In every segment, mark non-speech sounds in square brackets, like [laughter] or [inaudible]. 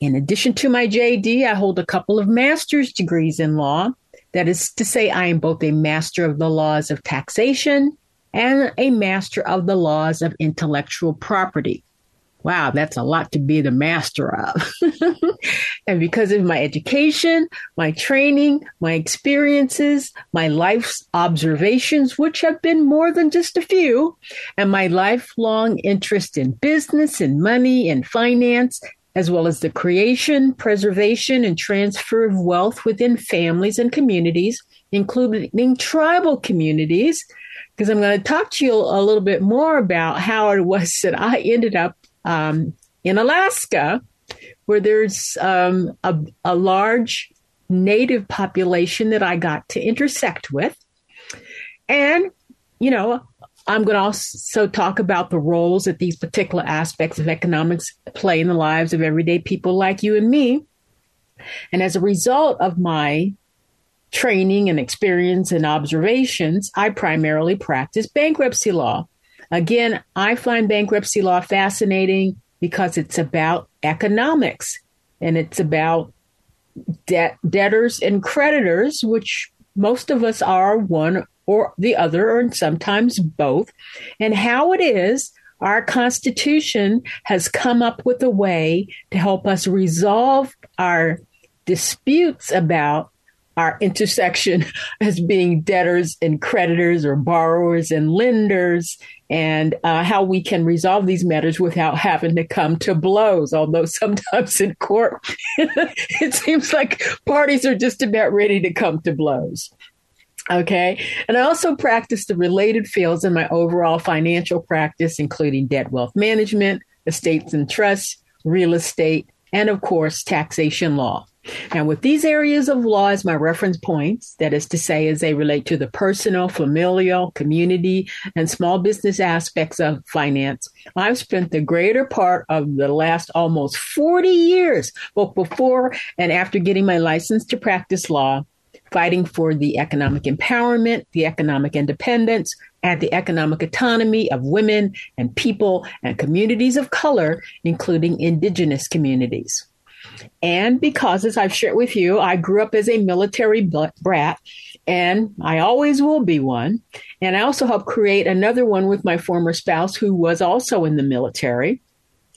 In addition to my JD, I hold a couple of master's degrees in law. That is to say, I am both a master of the laws of taxation and a master of the laws of intellectual property. Wow, that's a lot to be the master of. [laughs] and because of my education, my training, my experiences, my life's observations, which have been more than just a few, and my lifelong interest in business and money and finance as well as the creation, preservation, and transfer of wealth within families and communities, including tribal communities. Because I'm going to talk to you a little bit more about how it was that I ended up um, in Alaska, where there's um, a, a large native population that I got to intersect with. And, you know, I'm going to also talk about the roles that these particular aspects of economics play in the lives of everyday people like you and me. And as a result of my training and experience and observations, I primarily practice bankruptcy law. Again, I find bankruptcy law fascinating because it's about economics and it's about debt, debtors and creditors, which most of us are one or the other, or sometimes both, and how it is our Constitution has come up with a way to help us resolve our disputes about our intersection [laughs] as being debtors and creditors or borrowers and lenders and uh, how we can resolve these matters without having to come to blows. Although [laughs] sometimes in court, [laughs] it seems like parties are just about ready to come to blows. Okay. And I also practice the related fields in my overall financial practice, including debt wealth management, estates and trusts, real estate, and of course, taxation law. Now, with these areas of law as my reference points, that is to say, as they relate to the personal, familial, community, and small business aspects of finance, I've spent the greater part of the last almost 40 years, both before and after getting my license to practice law, fighting for the economic empowerment, the economic independence, and the economic autonomy of women and people and communities of color, including indigenous communities. And because, as I've shared with you, I grew up as a military brat, and I always will be one. And I also helped create another one with my former spouse, who was also in the military.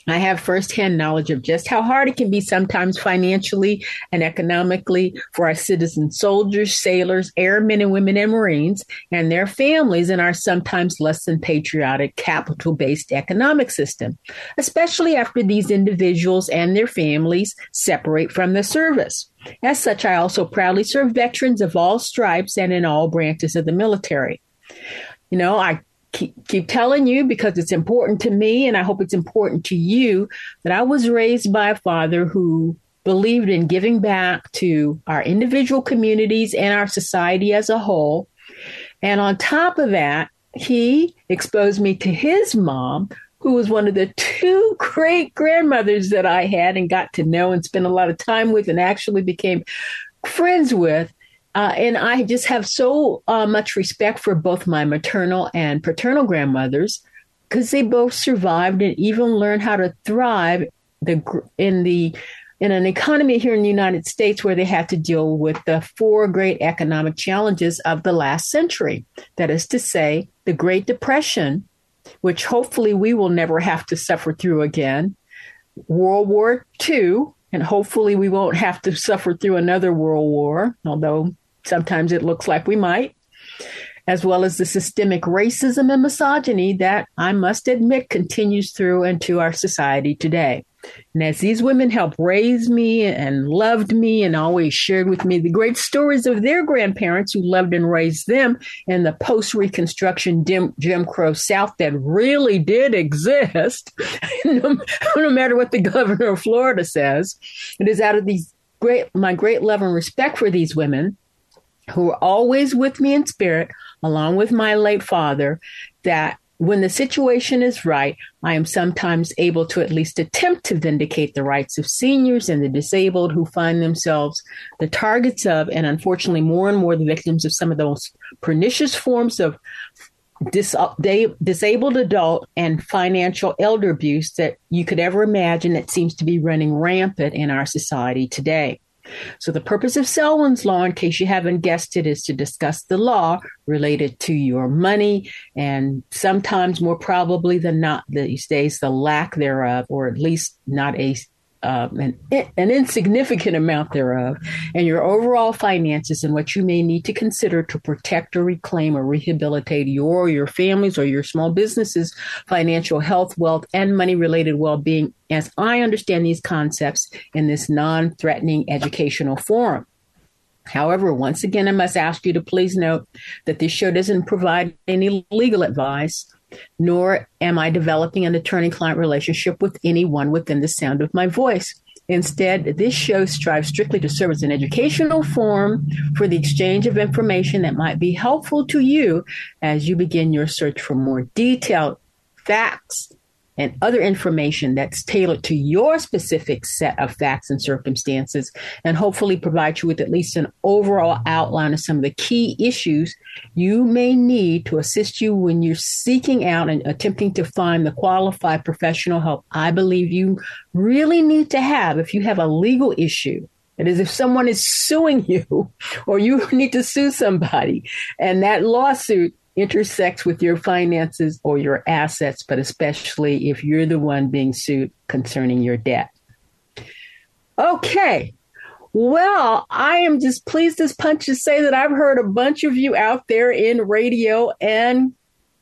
I have firsthand knowledge of just how hard it can be sometimes financially and economically for our citizen soldiers, sailors, airmen and women and Marines and their families in our sometimes less than patriotic capital based economic system, especially after these individuals and their families separate from the service. As such, I also proudly serve veterans of all stripes and in all branches of the military. You know, I keep, keep telling you because it's important to me and I hope it's important to you that I was raised by a father who believed in giving back to our individual communities and our society as a whole. And on top of that, he exposed me to his mom, who was one of the two [laughs] great grandmothers that I had and got to know and spend a lot of time with and actually became friends with. Uh, and I just have so uh, much respect for both my maternal and paternal grandmothers because they both survived and even learned how to thrive the, in the in an economy here in the United States where they had to deal with the four great economic challenges of the last century. That is to say, the Great Depression, which hopefully we will never have to suffer through again, World War II, and hopefully we won't have to suffer through another world war, although sometimes it looks like we might, as well as the systemic racism and misogyny that I must admit continues through into our society today. And as these women helped raise me and loved me and always shared with me the great stories of their grandparents who loved and raised them in the post Reconstruction Jim, Jim, Crow South that really did exist, [laughs] no, no matter what the governor of Florida says, it is out of these great, my great love and respect for these women who were always with me in spirit, along with my late father, that when the situation is right, I am sometimes able to at least attempt to vindicate the rights of seniors and the disabled who find themselves the targets of, and unfortunately, more and more the victims of some of those pernicious forms of dis- disabled adult and financial elder abuse that you could ever imagine that seems to be running rampant in our society today. So the purpose of Selwyn's Law, in case you haven't guessed it, is to discuss the law related to your money and sometimes more probably than not these days the lack thereof, or at least not a um, an, an insignificant amount thereof, and your overall finances and what you may need to consider to protect or reclaim or rehabilitate your, your families or your small businesses' financial health, wealth, and money related well being, as I understand these concepts in this non threatening educational forum. However, once again, I must ask you to please note that this show doesn't provide any legal advice nor am I developing an attorney client relationship with anyone within the sound of my voice. Instead, this show strives strictly to serve as an educational forum for the exchange of information that might be helpful to you as you begin your search for more detailed facts and other information that's tailored to your specific set of facts and circumstances, and hopefully provide you with at least an overall outline of some of the key issues you may need to assist you when you're seeking out and attempting to find the qualified professional help I believe you really need to have if you have a legal issue. It is if someone is suing you [laughs] or you need to sue somebody and that lawsuit intersects with your finances or your assets, but especially if you're the one being sued concerning your debt. Okay. Well, I am just pleased as punch to say that I've heard a bunch of you out there in radio and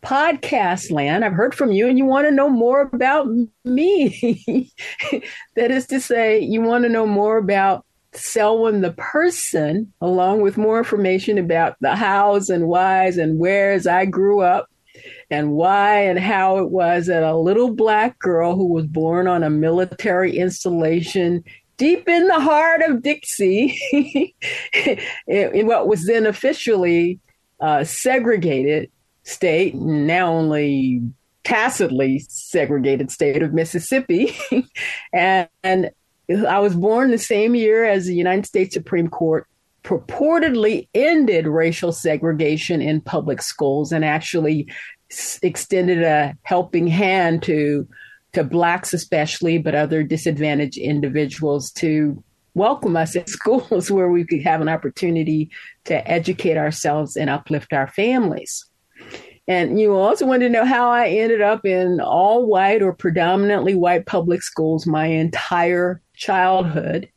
podcast land. I've heard from you and you want to know more about me. [laughs] that is to say, you want to know more about Selwyn the person, along with more information about the hows and whys and wheres I grew up and why and how it was that a little black girl who was born on a military installation deep in the heart of Dixie, [laughs] in, what was then officially segregated state, now only tacitly segregated state of Mississippi, [laughs] and, and I was born the same year as the United States Supreme Court purportedly ended racial segregation in public schools and actually extended a helping hand to to blacks especially but other disadvantaged individuals to welcome us in [laughs] schools where we could have an opportunity to educate ourselves and uplift our families. And you also want to know how I ended up in all white or predominantly white public schools my entire childhood,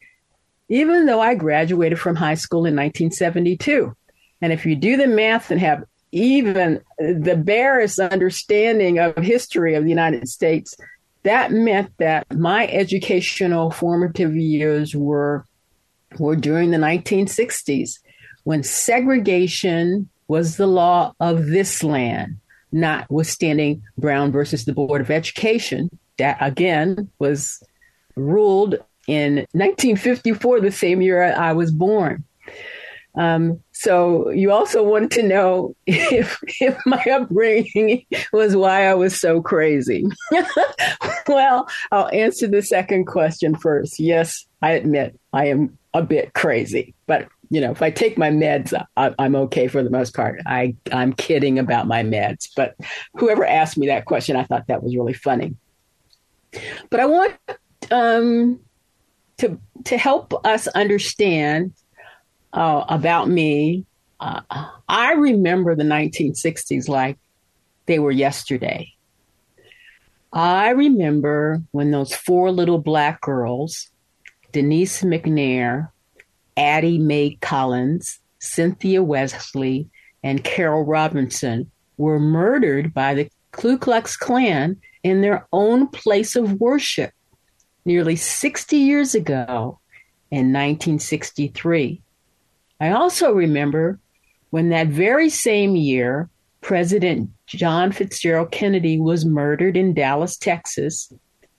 even though I graduated from high school in 1972. And if you do the math and have even the barest understanding of history of the United States, that meant that my educational formative years were were during the 1960s when segregation was the law of this land, notwithstanding Brown versus the Board of Education. That again was ruled in 1954, the same year I was born. Um, so you also want to know [laughs] if if my upbringing was why I was so crazy. [laughs] well, I'll answer the second question first. Yes, I admit I am a bit crazy, but you know, if I take my meds, I, am okay for the most part. I, I'm kidding about my meds. But whoever asked me that question, I thought that was really funny. But I want um, to to help us understand uh, about me. Uh, I remember the 1960s like they were yesterday. I remember when those four little black girls, Denise McNair, Addie Mae Collins, Cynthia Wesley, and Carole Robertson, were murdered by the Ku Klux Klan in their own place of worship nearly 60 years ago in 1963. I also remember when that very same year, President John Fitzgerald Kennedy was murdered in Dallas, Texas,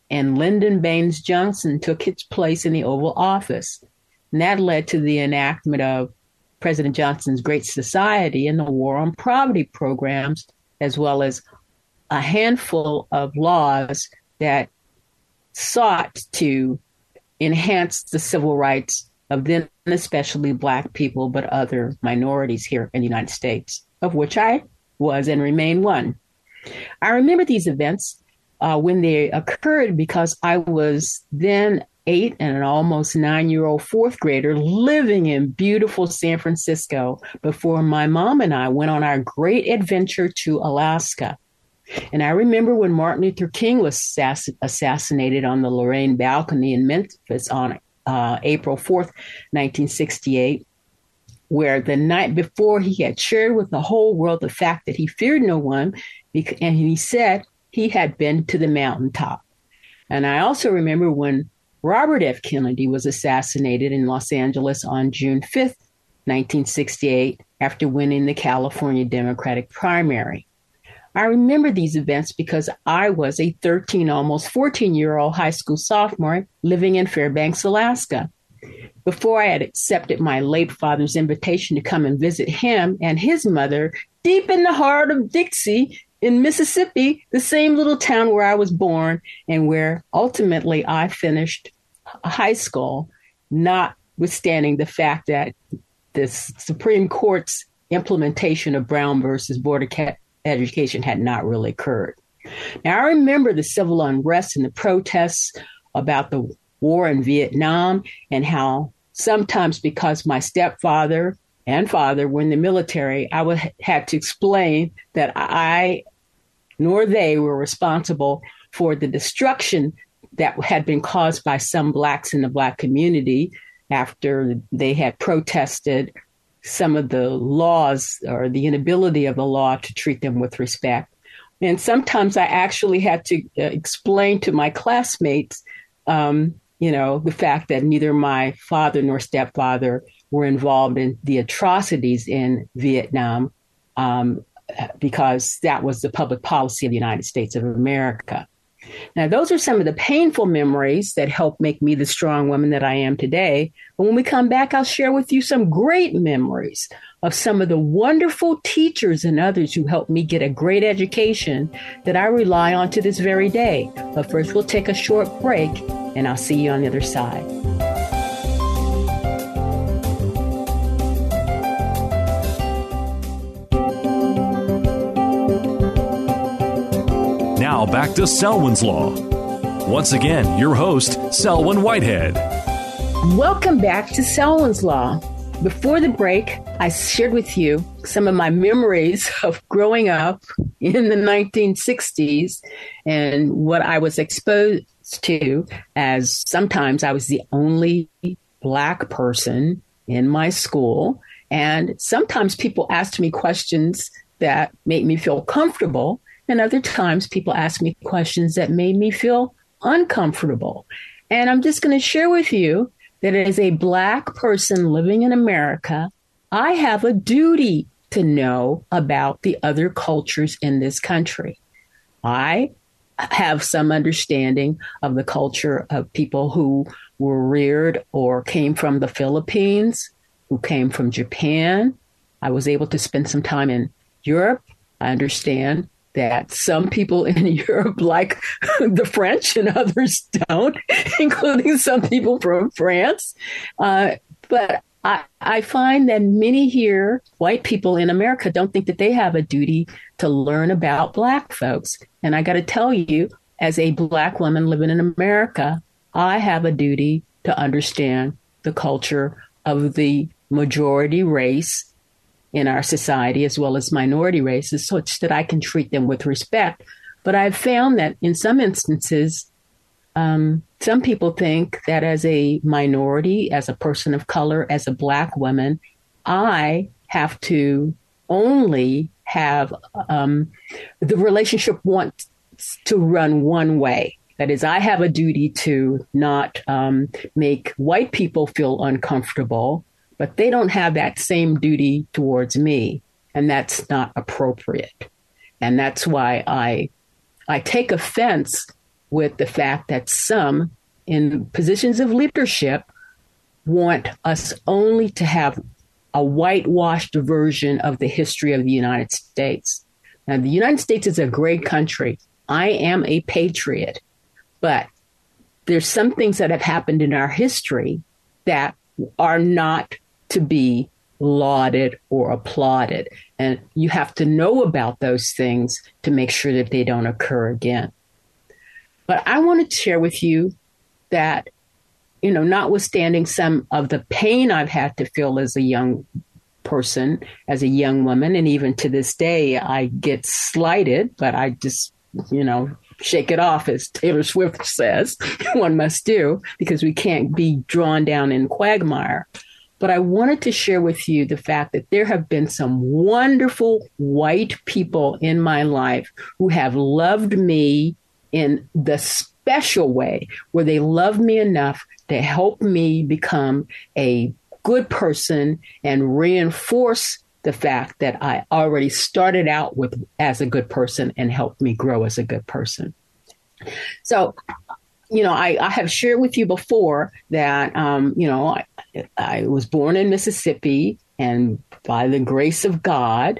and Lyndon Baines Johnson took his place in the Oval Office. And that led to the enactment of President Johnson's Great Society and the War on Poverty programs, as well as a handful of laws that sought to enhance the civil rights of then especially Black people, but other minorities here in the United States, of which I was and remain one. I remember these events uh, when they occurred because I was then eight and an almost nine year old fourth grader living in beautiful San Francisco before my mom and I went on our great adventure to Alaska. And I remember when Martin Luther King was assass- assassinated on the Lorraine balcony in Memphis on uh, April 4th, 1968, where the night before he had shared with the whole world the fact that he feared no one, and he said he had been to the mountaintop. And I also remember when Robert F. Kennedy was assassinated in Los Angeles on June 5th, 1968, after winning the California Democratic primary. I remember these events because I was a 13, almost 14 year old high school sophomore living in Fairbanks, Alaska. Before I had accepted my late father's invitation to come and visit him and his mother deep in the heart of Dixie in Mississippi, the same little town where I was born and where ultimately I finished high school, notwithstanding the fact that the Supreme Court's implementation of Brown versus Board of education had not really occurred. Now, I remember the civil unrest and the protests about the war in Vietnam and how sometimes because my stepfather and father were in the military, I would had to explain that I nor they were responsible for the destruction that had been caused by some blacks in the black community after they had protested some of the laws or the inability of the law to treat them with respect. And sometimes I actually had to uh, explain to my classmates, um, you know, the fact that neither my father nor stepfather were involved in the atrocities in Vietnam um, because that was the public policy of the United States of America. Now, those are some of the painful memories that helped make me the strong woman that I am today. But when we come back, I'll share with you some great memories of some of the wonderful teachers and others who helped me get a great education that I rely on to this very day. But first, we'll take a short break, and I'll see you on the other side. Now back to Selwyn's Law. Once again, your host, Selwyn Whitehead. Welcome back to Selwyn's Law. Before the break, I shared with you some of my memories [laughs] of growing up in the 1960s and what I was exposed to as sometimes I was the only black person in my school. And sometimes people asked me questions that made me feel comfortable and other times people ask me questions that made me feel uncomfortable. And I'm just going to share with you that as a Black person living in America, I have a duty to know about the other cultures in this country. I have some understanding of the culture of people who were reared or came from the Philippines, who came from Japan. I was able to spend some time in Europe. I understand that some people in [laughs] Europe like the French and others don't, [laughs] including some people from France. Uh, but I, I find that many here, white people in America, don't think that they have a duty to learn about Black folks. And I got to tell you, as a Black woman living in America, I have a duty to understand the culture of the majority race in our society as well as minority races such that I can treat them with respect. But I've found that in some instances, um, some people think that as a minority, as a person of color, as a black woman, I have to only have um, the relationship wants to run one way. That is, I have a duty to not um, make white people feel uncomfortable, but they don't have that same duty towards me, and that's not appropriate. And that's why I I take offense with the fact that some in positions of leadership want us only to have a whitewashed version of the history of the United States. Now, the United States is a great country. I am a patriot, but there's some things that have happened in our history that are not to be lauded or applauded. And you have to know about those things to make sure that they don't occur again. But I want to share with you that, you know, notwithstanding some of the pain I've had to feel as a young person, as a young woman, and even to this day, I get slighted, but I just, you know, shake it off, as Taylor Swift says, [laughs] one must do, because we can't be drawn down in quagmire. But I wanted to share with you the fact that there have been some wonderful white people in my life who have loved me in the special way where they love me enough to help me become a good person and reinforce the fact that I already started out with as a good person and helped me grow as a good person. So, you know, I, I have shared with you before that, um, you know, I, I was born in Mississippi and by the grace of God,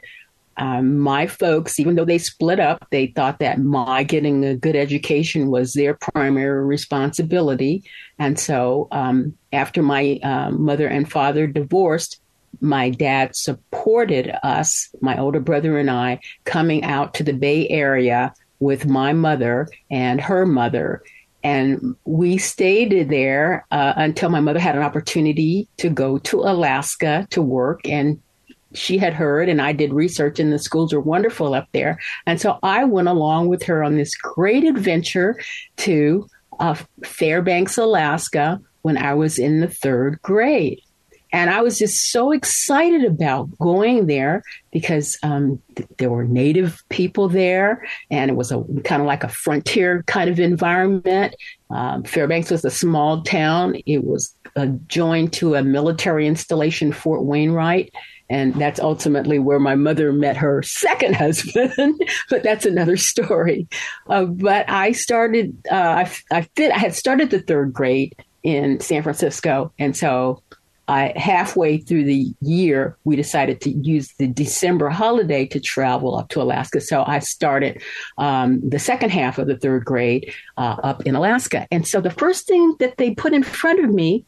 um, my folks, even though they split up, they thought that my getting a good education was their primary responsibility. And so, um, after my uh, mother and father divorced, my dad supported us, my older brother and I, coming out to the Bay Area with my mother and her mother. And we stayed there uh, until my mother had an opportunity to go to Alaska to work and she had heard and I did research and the schools are wonderful up there. And so I went along with her on this great adventure to uh, Fairbanks, Alaska when I was in the third grade. And I was just so excited about going there because um, th- there were native people there, and it was a kind of like a frontier kind of environment. Um, Fairbanks was a small town. It was uh, joined to a military installation, Fort Wainwright, and that's ultimately where my mother met her second [laughs] husband, but that's another story. Uh, but I started, uh, I, I, fit, I had started the third grade in San Francisco. And so I, halfway through the year, we decided to use the December holiday to travel up to Alaska. So I started um, the second half of the third grade uh, up in Alaska. And so the first thing that they put in front of me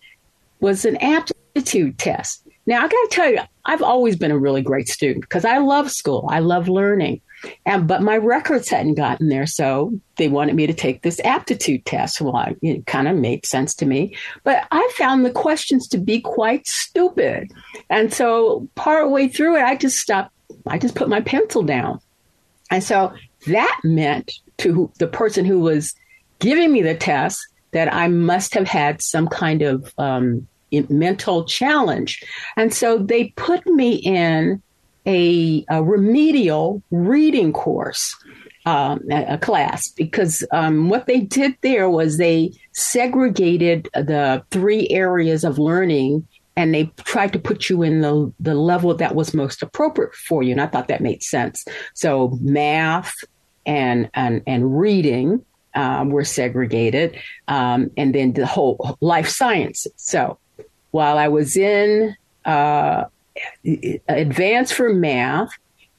was an aptitude test. Now, I got to tell you, I've always been a really great student because I love school. I love learning. And but my records hadn't gotten there, so they wanted me to take this aptitude test. Well, I, it kind of made sense to me, but I found the questions to be quite stupid. And so, part way through it, I just stopped. I just put my pencil down, and so that meant to the person who was giving me the test that I must have had some kind of um, mental challenge. And so they put me in a, a remedial reading course. Um, a class because um, what they did there was they segregated the three areas of learning and they tried to put you in the, the level that was most appropriate for you. And I thought that made sense. So math and, and, and reading um, were segregated. Um, and then the whole life sciences. So while I was in uh, advanced for math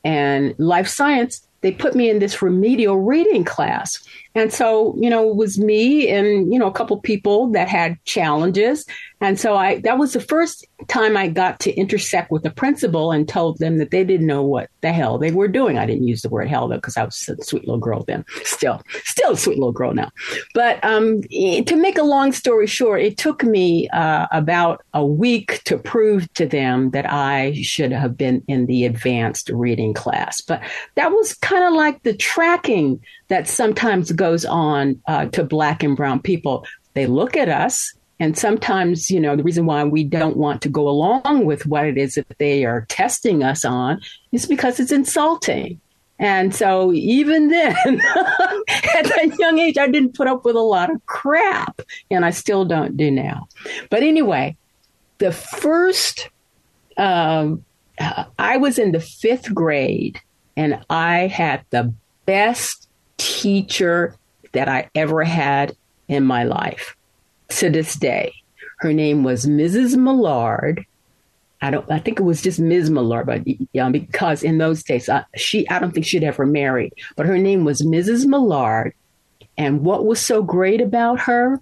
and life science, they put me in this remedial reading class. And so, you know, it was me and, you know, a couple people that had challenges. And so I that was the first time I got to intersect with the principal and told them that they didn't know what the hell they were doing. I didn't use the word hell though because I was a sweet little girl then. Still, still a sweet little girl now. But um, to make a long story short, it took me uh, about a week to prove to them that I should have been in the advanced reading class. But that was kind of like the tracking that sometimes goes on uh, to black and brown people. They look at us and sometimes, you know, the reason why we don't want to go along with what it is that they are testing us on is because it's insulting. And so even then, [laughs] at that young age, I didn't put up with a lot of crap, and I still don't do now. But anyway, the first, um, I was in the fifth grade, and I had the best teacher that I ever had in my life to this day. Her name was Mrs. Millard. I don't. I think it was just Ms. Millard, but yeah, because in those days, I, she. I don't think she'd ever married, but her name was Mrs. Millard. And what was so great about her?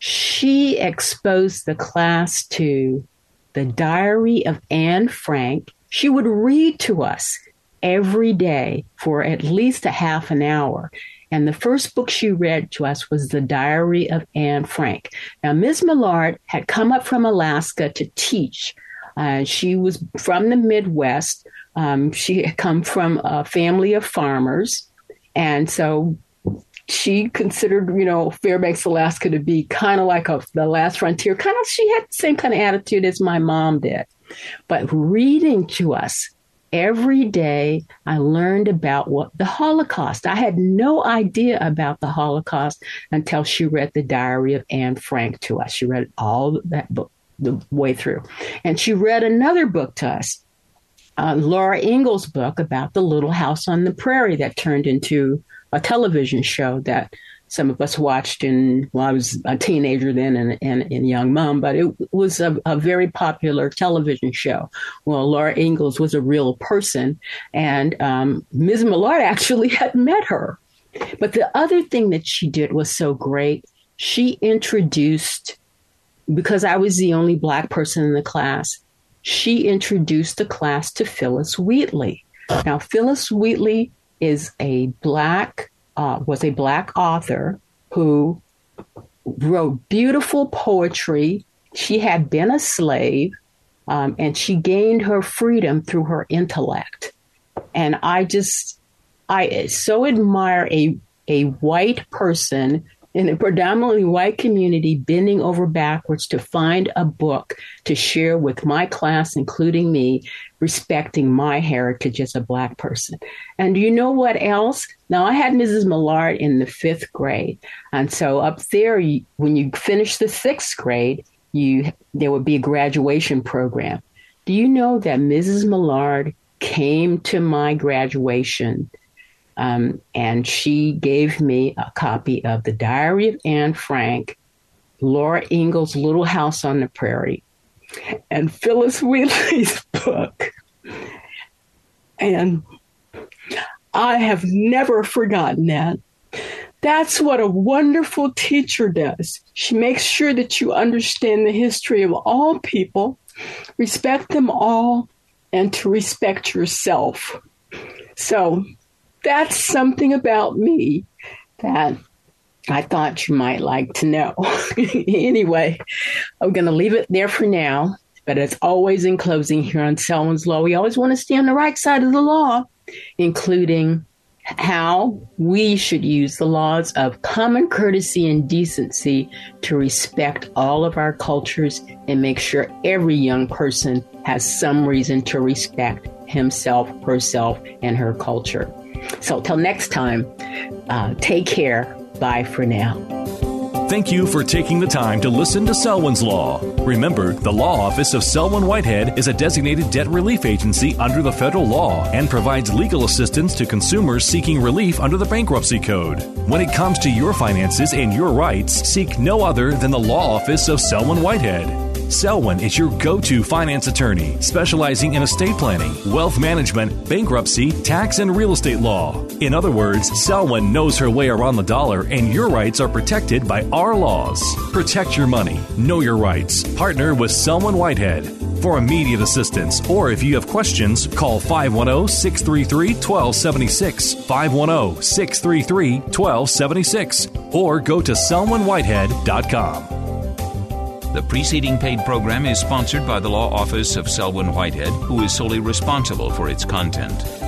She exposed the class to the Diary of Anne Frank. She would read to us every day for at least a half an hour. And the first book she read to us was The Diary of Anne Frank. Now, Ms. Millard had come up from Alaska to teach. Uh, she was from the Midwest. Um, she had come from a family of farmers. And so she considered, you know, Fairbanks, Alaska to be kind of like a, the last frontier. Kind of, she had the same kind of attitude as my mom did. But reading to us every day I learned about what the Holocaust. I had no idea about the Holocaust until she read the diary of Anne Frank to us. She read all that book the way through. And she read another book to us, uh, Laura Ingalls' book about the little house on the prairie that turned into a television show that some of us watched in well, I was a teenager then and, and, and young mom, but it was a, a, very popular television show. Well, Laura Ingalls was a real person, and um, Ms. Millard [laughs] actually had met her. But the other thing that she did was so great. She introduced, because I was the only black person in the class, she introduced the class to Phillis Wheatley. Now, Phillis Wheatley is a black uh, was a black author who wrote beautiful poetry. She had been a slave um, and she gained her freedom through her intellect. And I just, I so admire a, a white person in a predominantly white community bending over backwards to find a book to share with my class, including me, respecting my heritage as a black person. And you know what else? Now, I had Mrs. Millard in the fifth grade. And so up there, when you finish the sixth grade, you there would be a graduation program. Do you know that Mrs. Millard came to my graduation um, and she gave me a copy of The Diary of Anne Frank, Laura Ingalls' Little House on the Prairie, and Phillis [laughs] Wheatley's book. And I have never forgotten that. That's what a wonderful teacher does. She makes sure that you understand the history of all people, respect them all, and to respect yourself. So that's something about me that I thought you might like to know. [laughs] anyway, I'm going to leave it there for now. But as always, in closing here on Selwyn's Law, we always want to stay on the right side of the law, including how we should use the laws of common courtesy and decency to respect all of our cultures and make sure every young person has some reason to respect himself, herself, and her culture. So, till next time, uh, take care. Bye for now. Thank you for taking the time to listen to Selwyn's Law. Remember, the Law Office of Selwyn Whitehead is a designated debt relief agency under the federal law and provides legal assistance to consumers seeking relief under the Bankruptcy Code. When it comes to your finances and your rights, seek no other than the Law Office of Selwyn Whitehead. Selwyn is your go to finance attorney, specializing in estate planning, wealth management, bankruptcy, tax, and real estate law. In other words, Selwyn knows her way around the dollar, and your rights are protected by all our laws. Protect your money, know your rights. Partner with Selwyn Whitehead. For immediate assistance or if you have questions, call 510 633 1276, 510 633 1276, or go to selwynwhitehead.com. The preceding paid program is sponsored by the Law Office of Selwyn Whitehead, who is solely responsible for its content.